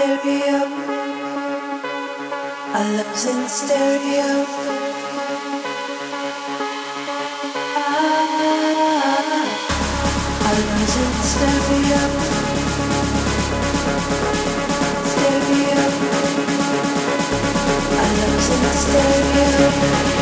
stereo. Our love's in stereo. Ah, our love's in stereo. Stereo. Our love's in stereo.